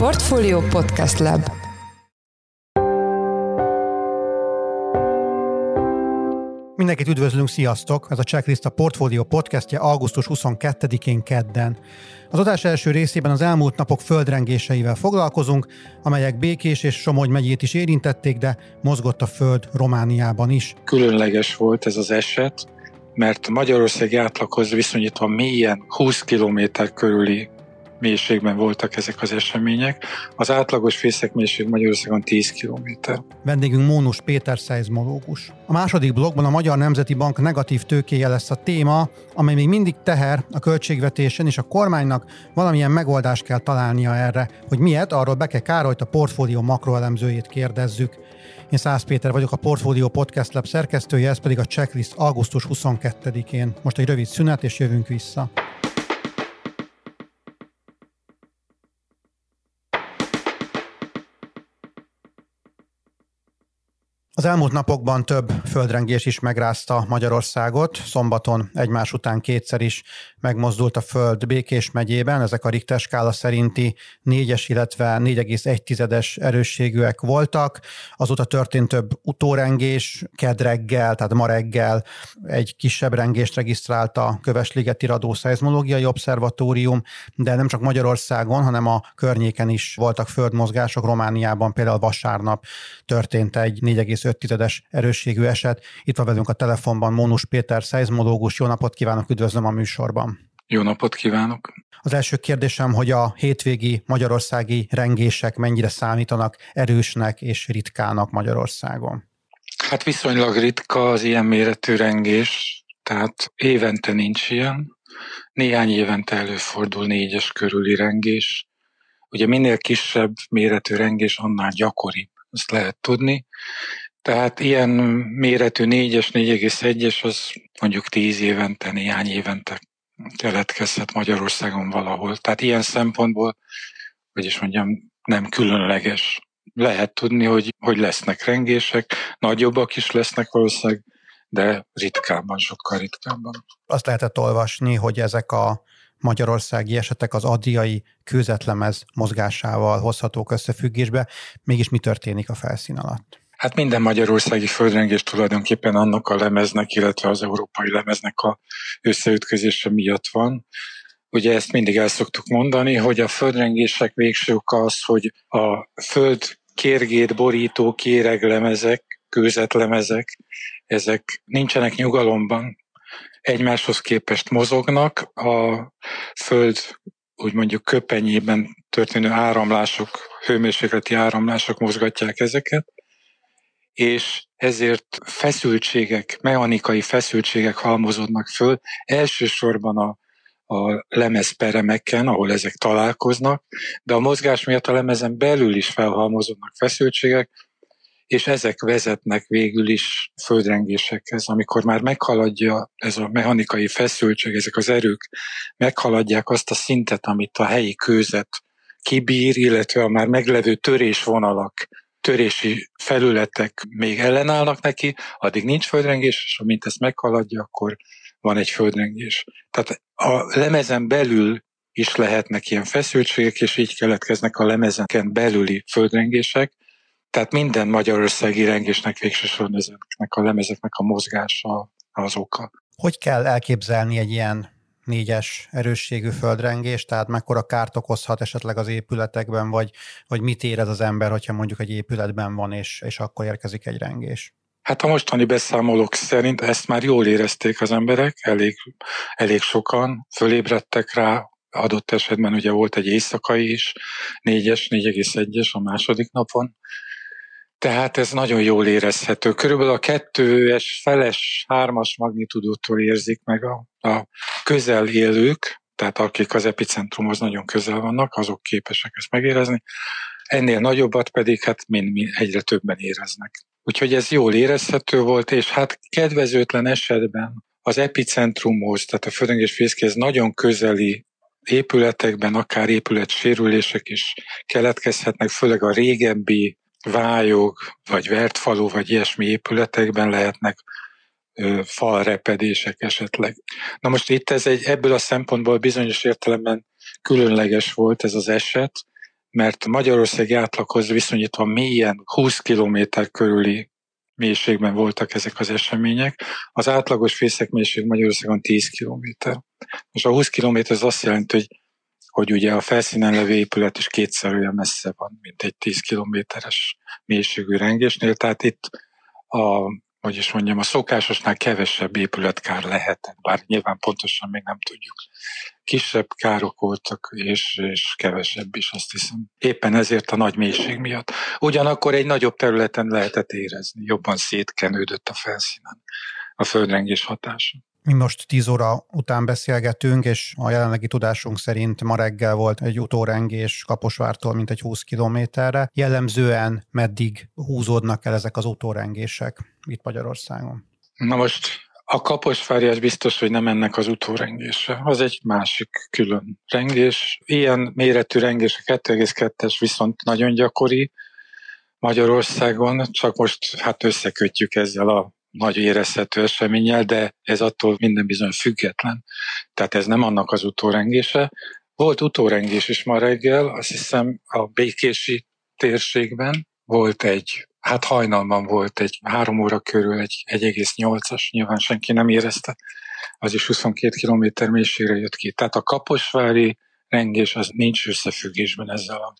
Portfolio Podcast Lab Mindenkit üdvözlünk, sziasztok! Ez a Checklist a Portfolio podcastje augusztus 22-én kedden. Az adás első részében az elmúlt napok földrengéseivel foglalkozunk, amelyek Békés és Somogy megyét is érintették, de mozgott a föld Romániában is. Különleges volt ez az eset, mert Magyarország átlaghoz viszonyítva mélyen 20 km körüli mélységben voltak ezek az események. Az átlagos fészekmélység Magyarországon 10 km. Vendégünk Mónus Péter szeizmológus. A második blogban a Magyar Nemzeti Bank negatív tőkéje lesz a téma, amely még mindig teher a költségvetésen, és a kormánynak valamilyen megoldást kell találnia erre. Hogy miért, arról Beke Károlyt, a portfólió makroelemzőjét kérdezzük. Én Szász Péter vagyok, a Portfolio Podcast Lab szerkesztője, ez pedig a checklist augusztus 22-én. Most egy rövid szünet, és jövünk vissza. Az elmúlt napokban több földrengés is megrázta Magyarországot. Szombaton egymás után kétszer is megmozdult a föld Békés megyében. Ezek a Richter skála szerinti 4-es, illetve 4,1-es erősségűek voltak. Azóta történt több utórengés, kedreggel, tehát ma reggel egy kisebb rengést regisztrált a Kövesligeti Radó Szeizmológiai Obszervatórium, de nem csak Magyarországon, hanem a környéken is voltak földmozgások. Romániában például vasárnap történt egy 4,5-es erősségű eset. Itt van velünk a telefonban Mónus Péter szeizmológus. Jó napot kívánok, üdvözlöm a műsorban. Jó napot kívánok! Az első kérdésem, hogy a hétvégi magyarországi rengések mennyire számítanak erősnek és ritkának Magyarországon? Hát viszonylag ritka az ilyen méretű rengés, tehát évente nincs ilyen. Néhány évente előfordul négyes körüli rengés. Ugye minél kisebb méretű rengés, annál gyakoribb, ezt lehet tudni. Tehát ilyen méretű 4-es, 4,1-es az mondjuk 10 évente, néhány évente keletkezhet Magyarországon valahol. Tehát ilyen szempontból, hogy is mondjam, nem különleges. Lehet tudni, hogy, hogy lesznek rengések, nagyobbak is lesznek valószínűleg, de ritkábban, sokkal ritkábban. Azt lehetett olvasni, hogy ezek a magyarországi esetek az adriai kőzetlemez mozgásával hozhatók összefüggésbe. Mégis mi történik a felszín alatt? Hát minden magyarországi földrengés tulajdonképpen annak a lemeznek, illetve az európai lemeznek a összeütközése miatt van. Ugye ezt mindig el szoktuk mondani, hogy a földrengések végső oka az, hogy a föld kérgét borító kéreglemezek, kőzetlemezek, ezek nincsenek nyugalomban, egymáshoz képest mozognak, a föld úgy mondjuk köpenyében történő áramlások, hőmérsékleti áramlások mozgatják ezeket, és ezért feszültségek, mechanikai feszültségek halmozódnak föl, elsősorban a, a lemezperemeken, ahol ezek találkoznak, de a mozgás miatt a lemezen belül is felhalmozódnak feszültségek, és ezek vezetnek végül is földrengésekhez, amikor már meghaladja ez a mechanikai feszültség, ezek az erők meghaladják azt a szintet, amit a helyi kőzet kibír, illetve a már meglevő törésvonalak törési felületek még ellenállnak neki, addig nincs földrengés, és amint ezt meghaladja, akkor van egy földrengés. Tehát a lemezen belül is lehetnek ilyen feszültségek, és így keletkeznek a lemezeken belüli földrengések. Tehát minden magyarországi rengésnek végsősorban ezeknek a lemezeknek a mozgása az oka. Hogy kell elképzelni egy ilyen négyes erősségű földrengés, tehát mekkora kárt okozhat esetleg az épületekben, vagy, vagy mit érez az ember, hogyha mondjuk egy épületben van, és, és akkor érkezik egy rengés? Hát a mostani beszámolók szerint ezt már jól érezték az emberek, elég, elég sokan fölébredtek rá, adott esetben ugye volt egy éjszakai is, 4-es, 4,1-es a második napon, tehát ez nagyon jól érezhető. Körülbelül a kettőes, feles, hármas magnitudótól érzik meg a, a közel élők, tehát akik az epicentrumhoz nagyon közel vannak, azok képesek ezt megérezni. Ennél nagyobbat pedig hát mind, mind egyre többen éreznek. Úgyhogy ez jól érezhető volt, és hát kedvezőtlen esetben az epicentrumhoz, tehát a földrengés fészkéhez nagyon közeli épületekben akár épületsérülések is keletkezhetnek, főleg a régebbi vályog, vagy vertfalú, vagy ilyesmi épületekben lehetnek falrepedések esetleg. Na most itt ez egy, ebből a szempontból bizonyos értelemben különleges volt ez az eset, mert Magyarországi átlaghoz viszonyítva mélyen 20 km körüli mélységben voltak ezek az események. Az átlagos fészekmélység Magyarországon 10 km. Most a 20 km az azt jelenti, hogy hogy ugye a felszínen levő épület is kétszer olyan messze van, mint egy 10 kilométeres mélységű rengésnél, tehát itt a hogy is mondjam, a szokásosnál kevesebb épületkár lehetett, bár nyilván pontosan még nem tudjuk. Kisebb károk voltak, és, és kevesebb is, azt hiszem. Éppen ezért a nagy mélység miatt. Ugyanakkor egy nagyobb területen lehetett érezni, jobban szétkenődött a felszínen a földrengés hatása. Mi most 10 óra után beszélgetünk, és a jelenlegi tudásunk szerint ma reggel volt egy utórengés Kaposvártól, mint egy 20 kilométerre. Jellemzően meddig húzódnak el ezek az utórengések itt Magyarországon? Na most a Kaposvári biztos, hogy nem ennek az utórengése. Az egy másik külön rengés. Ilyen méretű rengés a 2,2-es viszont nagyon gyakori Magyarországon, csak most hát összekötjük ezzel a nagy érezhető eseménnyel, de ez attól minden bizony független. Tehát ez nem annak az utórengése. Volt utórengés is ma reggel, azt hiszem a békési térségben volt egy, hát hajnalban volt egy három óra körül egy 1,8-as, nyilván senki nem érezte, az is 22 km mélységre jött ki. Tehát a kaposvári rengés az nincs összefüggésben ezzel a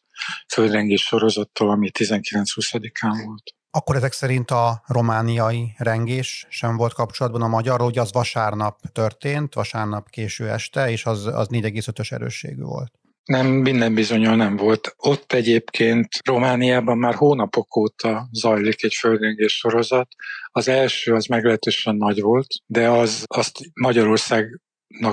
földrengés sorozattal, ami 19-20-án volt. Akkor ezek szerint a romániai rengés sem volt kapcsolatban a magyarról, hogy az vasárnap történt, vasárnap késő este, és az, az 4,5-ös erősségű volt. Nem, minden bizonyal nem volt. Ott egyébként Romániában már hónapok óta zajlik egy földrengés sorozat. Az első az meglehetősen nagy volt, de az azt Magyarország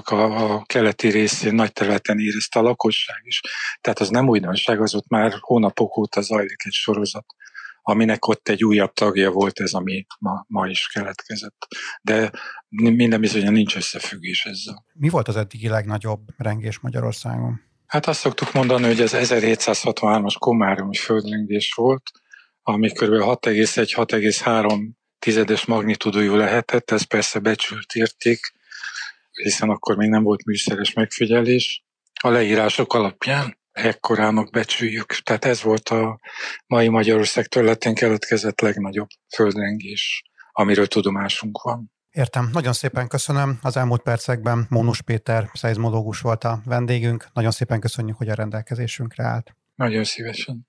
a, a keleti részén nagy területen érezte a lakosság is. Tehát az nem újdonság, az ott már hónapok óta zajlik egy sorozat aminek ott egy újabb tagja volt ez, ami ma, ma is keletkezett. De minden bizonyan nincs összefüggés ezzel. Mi volt az eddigi legnagyobb rengés Magyarországon? Hát azt szoktuk mondani, hogy az 1763-as komáromi földrengés volt, ami kb. 6,1-6,3 tizedes magnitudójú lehetett, ez persze becsült érték, hiszen akkor még nem volt műszeres megfigyelés. A leírások alapján ekkorának becsüljük. Tehát ez volt a mai Magyarország területén keletkezett legnagyobb földrengés, amiről tudomásunk van. Értem. Nagyon szépen köszönöm. Az elmúlt percekben Mónus Péter, szeizmológus volt a vendégünk. Nagyon szépen köszönjük, hogy a rendelkezésünkre állt. Nagyon szívesen.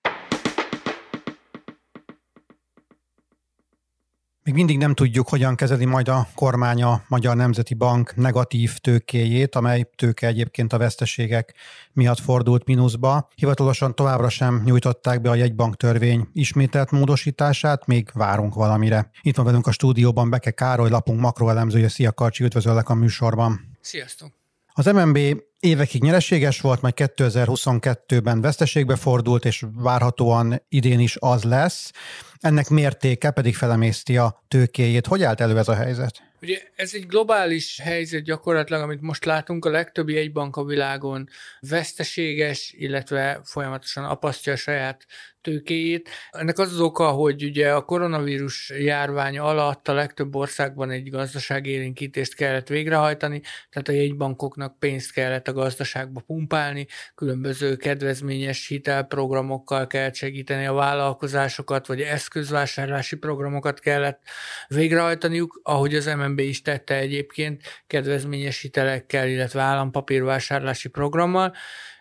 Még mindig nem tudjuk, hogyan kezeli majd a kormány a Magyar Nemzeti Bank negatív tőkéjét, amely tőke egyébként a veszteségek miatt fordult mínuszba. Hivatalosan továbbra sem nyújtották be a jegybank törvény ismételt módosítását, még várunk valamire. Itt van velünk a stúdióban Beke Károly, lapunk makroelemzője. Szia Karcsi, üdvözöllek a műsorban. Sziasztok! Az MNB évekig nyereséges volt, majd 2022-ben veszteségbe fordult, és várhatóan idén is az lesz. Ennek mértéke pedig felemészti a tőkéjét. Hogy állt elő ez a helyzet? Ugye ez egy globális helyzet gyakorlatilag, amit most látunk, a legtöbbi egybank a világon veszteséges, illetve folyamatosan apasztja a saját tőkéjét. Ennek az az oka, hogy ugye a koronavírus járvány alatt a legtöbb országban egy gazdaságélénkítést kellett végrehajtani, tehát a jegybankoknak pénzt kellett a gazdaságba pumpálni, különböző kedvezményes hitelprogramokkal kellett segíteni a vállalkozásokat, vagy eszközvásárlási programokat kellett végrehajtaniuk, ahogy az MNB is tette egyébként kedvezményes hitelekkel, illetve állampapírvásárlási programmal,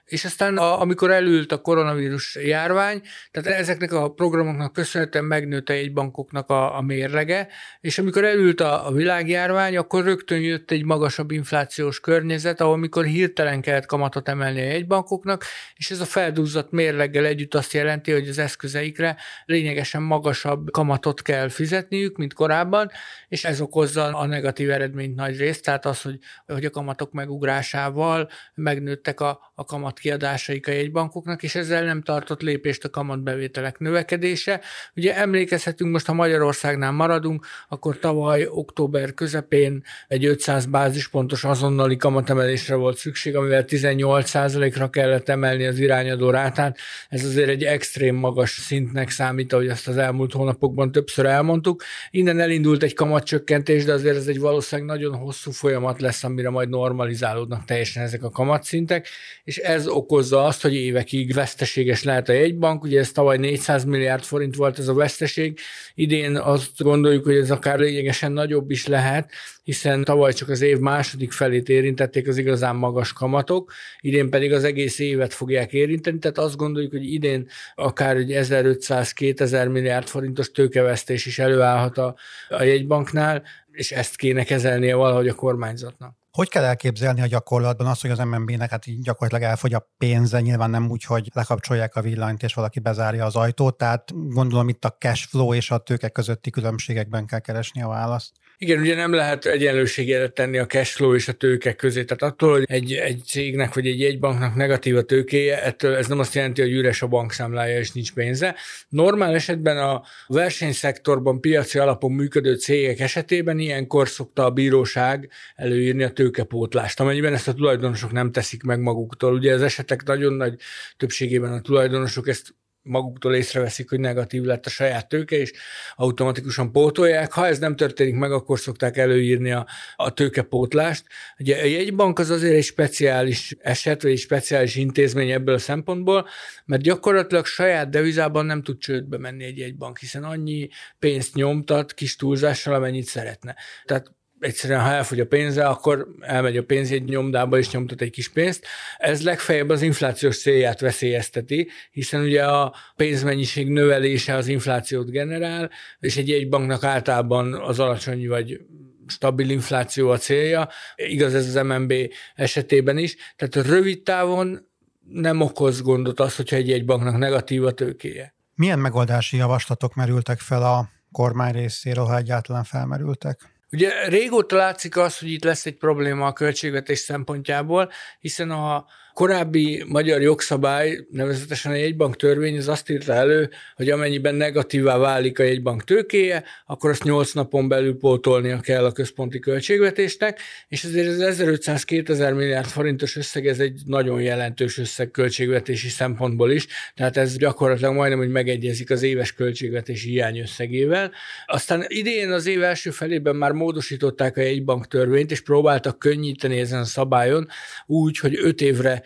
és aztán a, amikor elült a koronavírus járvány, tehát ezeknek a programoknak köszönhetően megnőtt egy bankoknak a, a mérlege, és amikor elült a, a világjárvány, akkor rögtön jött egy magasabb inflációs környezet, ahol mikor hirtelen kellett kamatot emelni a jegybankoknak, és ez a felduzzadt mérleggel együtt azt jelenti, hogy az eszközeikre lényegesen magasabb kamatot kell fizetniük, mint korábban, és ez okozza a negatív eredményt nagy részt, tehát az, hogy, hogy a kamatok megugrásával megnőttek a, a kamat kamatkiadásaik a jegybankoknak, és ezzel nem tartott lépést a kamatbevételek növekedése. Ugye emlékezhetünk, most ha Magyarországnál maradunk, akkor tavaly október közepén egy 500 bázispontos azonnali kamatemelésre volt szükség, amivel 18%-ra kellett emelni az irányadó rátát. Ez azért egy extrém magas szintnek számít, ahogy azt az elmúlt hónapokban többször elmondtuk. Innen elindult egy kamatcsökkentés, de azért ez egy valószínűleg nagyon hosszú folyamat lesz, amire majd normalizálódnak teljesen ezek a kamatszintek, és ez ez okozza azt, hogy évekig veszteséges lehet a jegybank. Ugye ez tavaly 400 milliárd forint volt ez a veszteség, idén azt gondoljuk, hogy ez akár lényegesen nagyobb is lehet, hiszen tavaly csak az év második felét érintették az igazán magas kamatok, idén pedig az egész évet fogják érinteni, tehát azt gondoljuk, hogy idén akár egy 1500-2000 milliárd forintos tőkevesztés is előállhat a, a jegybanknál, és ezt kéne kezelnie valahogy a kormányzatnak. Hogy kell elképzelni a gyakorlatban azt, hogy az MNB-nek hát gyakorlatilag elfogy a pénze, nyilván nem úgy, hogy lekapcsolják a villanyt és valaki bezárja az ajtót, tehát gondolom itt a cash flow és a tőke közötti különbségekben kell keresni a választ. Igen, ugye nem lehet egyenlőségére tenni a cashflow és a tőke közé. Tehát attól, hogy egy, egy cégnek vagy egy jegybanknak negatív a tőkéje, ettől ez nem azt jelenti, hogy üres a bankszámlája és nincs pénze. Normál esetben a versenyszektorban piaci alapon működő cégek esetében ilyenkor szokta a bíróság előírni a tőkepótlást, amennyiben ezt a tulajdonosok nem teszik meg maguktól. Ugye az esetek nagyon nagy többségében a tulajdonosok ezt maguktól észreveszik, hogy negatív lett a saját tőke, és automatikusan pótolják. Ha ez nem történik meg, akkor szokták előírni a, a tőkepótlást. Ugye a jegybank az azért egy speciális eset, vagy egy speciális intézmény ebből a szempontból, mert gyakorlatilag saját devizában nem tud csődbe menni egy jegybank, hiszen annyi pénzt nyomtat kis túlzással, amennyit szeretne. Tehát egyszerűen, ha elfogy a pénze, akkor elmegy a pénz egy nyomdába és nyomtat egy kis pénzt. Ez legfeljebb az inflációs célját veszélyezteti, hiszen ugye a pénzmennyiség növelése az inflációt generál, és egy jegybanknak általában az alacsony vagy stabil infláció a célja, igaz ez az MNB esetében is, tehát rövid távon nem okoz gondot az, hogyha egy jegybanknak negatív a tőkéje. Milyen megoldási javaslatok merültek fel a kormány részéről, ha egyáltalán felmerültek? Ugye régóta látszik az, hogy itt lesz egy probléma a költségvetés szempontjából, hiszen a korábbi magyar jogszabály, nevezetesen a jegybank törvény, az azt írta elő, hogy amennyiben negatívá válik a jegybank tőkéje, akkor azt 8 napon belül pótolnia kell a központi költségvetésnek, és ezért az 1500-2000 milliárd forintos összeg, ez egy nagyon jelentős összeg költségvetési szempontból is, tehát ez gyakorlatilag majdnem, hogy megegyezik az éves költségvetési hiány összegével. Aztán idén az év első felében már módosították a jegybank törvényt, és próbáltak könnyíteni ezen a szabályon úgy, hogy 5 évre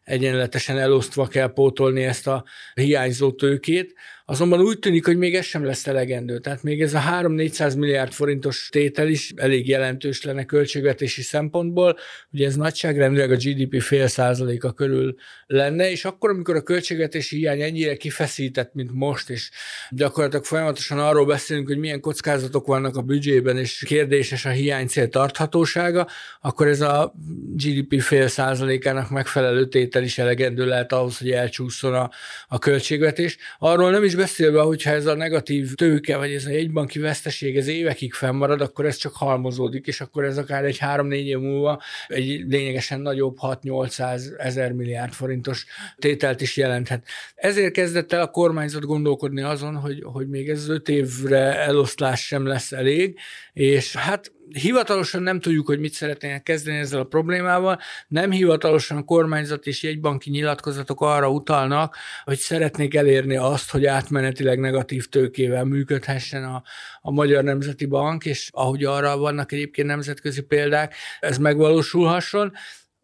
egyenletesen elosztva kell pótolni ezt a hiányzó tőkét, Azonban úgy tűnik, hogy még ez sem lesz elegendő. Tehát még ez a 3-400 milliárd forintos tétel is elég jelentős lenne költségvetési szempontból. Ugye ez nagyságrendileg a GDP fél százaléka körül lenne, és akkor, amikor a költségvetési hiány ennyire kifeszített, mint most, és gyakorlatilag folyamatosan arról beszélünk, hogy milyen kockázatok vannak a büdzsében, és kérdéses a hiány cél tarthatósága, akkor ez a GDP fél százalékának megfelelő tétel is elegendő lehet ahhoz, hogy elcsúszson a, a költségvetés. Arról nem is beszélve, hogyha ez a negatív tőke, vagy ez a jegybanki veszteség, ez évekig fennmarad, akkor ez csak halmozódik, és akkor ez akár egy 3-4 év múlva egy lényegesen nagyobb 6-800 ezer milliárd forintos tételt is jelenthet. Ezért kezdett el a kormányzat gondolkodni azon, hogy, hogy még ez az 5 évre eloszlás sem lesz elég, és hát hivatalosan nem tudjuk, hogy mit szeretnének kezdeni ezzel a problémával, nem hivatalosan kormányzat és jegybanki nyilatkozatok arra utalnak, hogy szeretnék elérni azt, hogy átmenetileg negatív tőkével működhessen a, a Magyar Nemzeti Bank, és ahogy arra vannak egyébként nemzetközi példák, ez megvalósulhasson.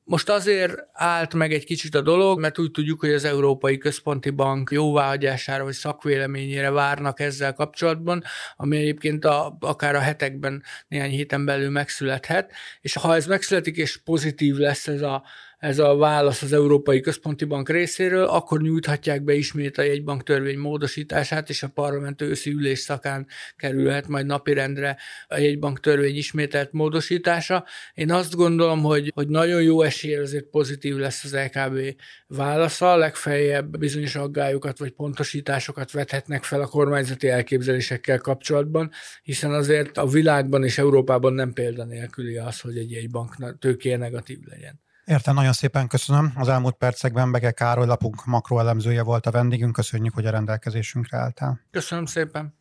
Most azért állt meg egy kicsit a dolog, mert úgy tudjuk, hogy az Európai Központi Bank jóváhagyására vagy szakvéleményére várnak ezzel kapcsolatban, ami egyébként a, akár a hetekben, néhány héten belül megszülethet, és ha ez megszületik és pozitív lesz ez a ez a válasz az Európai Központi Bank részéről, akkor nyújthatják be ismét a jegybank törvény módosítását, és a parlament őszi ülés szakán kerülhet majd napirendre a jegybank törvény ismételt módosítása. Én azt gondolom, hogy, hogy nagyon jó esély azért pozitív lesz az LKB válasza, legfeljebb bizonyos aggályokat vagy pontosításokat vethetnek fel a kormányzati elképzelésekkel kapcsolatban, hiszen azért a világban és Európában nem példanélküli az, hogy egy jegybank tőkéje negatív legyen. Értem, nagyon szépen köszönöm. Az elmúlt percekben Bege Károly lapunk makroelemzője volt a vendégünk. Köszönjük, hogy a rendelkezésünkre álltál. Köszönöm szépen.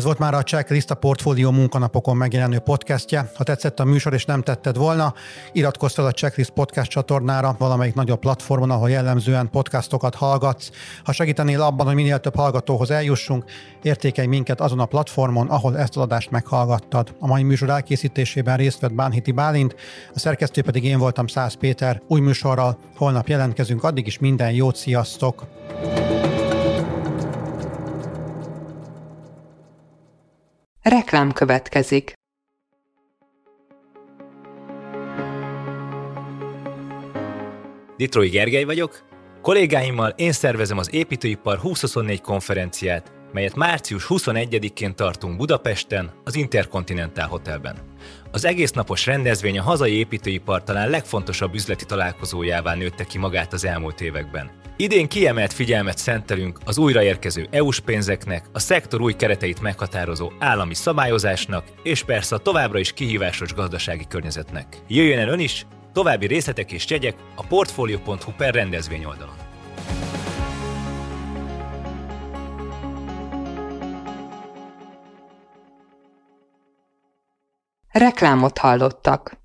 Ez volt már a Checklist a Portfólió munkanapokon megjelenő podcastje. Ha tetszett a műsor és nem tetted volna, iratkozz fel a Checklist podcast csatornára valamelyik nagyobb platformon, ahol jellemzően podcastokat hallgatsz. Ha segítenél abban, hogy minél több hallgatóhoz eljussunk, értékelj minket azon a platformon, ahol ezt az adást meghallgattad. A mai műsor elkészítésében részt vett Bánhiti Bálint, a szerkesztő pedig én voltam Száz Péter. Új műsorral holnap jelentkezünk, addig is minden jót, sziasztok! Reklám következik. Ditrói Gergely vagyok. Kollégáimmal én szervezem az Építőipar 2024 konferenciát, melyet március 21-én tartunk Budapesten, az Intercontinental Hotelben. Az egész napos rendezvény a hazai építőipar talán legfontosabb üzleti találkozójává nőtte ki magát az elmúlt években. Idén kiemelt figyelmet szentelünk az újraérkező EU-s pénzeknek, a szektor új kereteit meghatározó állami szabályozásnak, és persze a továbbra is kihívásos gazdasági környezetnek. Jöjjön el ön is, további részletek és jegyek a portfolio.hu per rendezvény oldalon. Reklámot hallottak.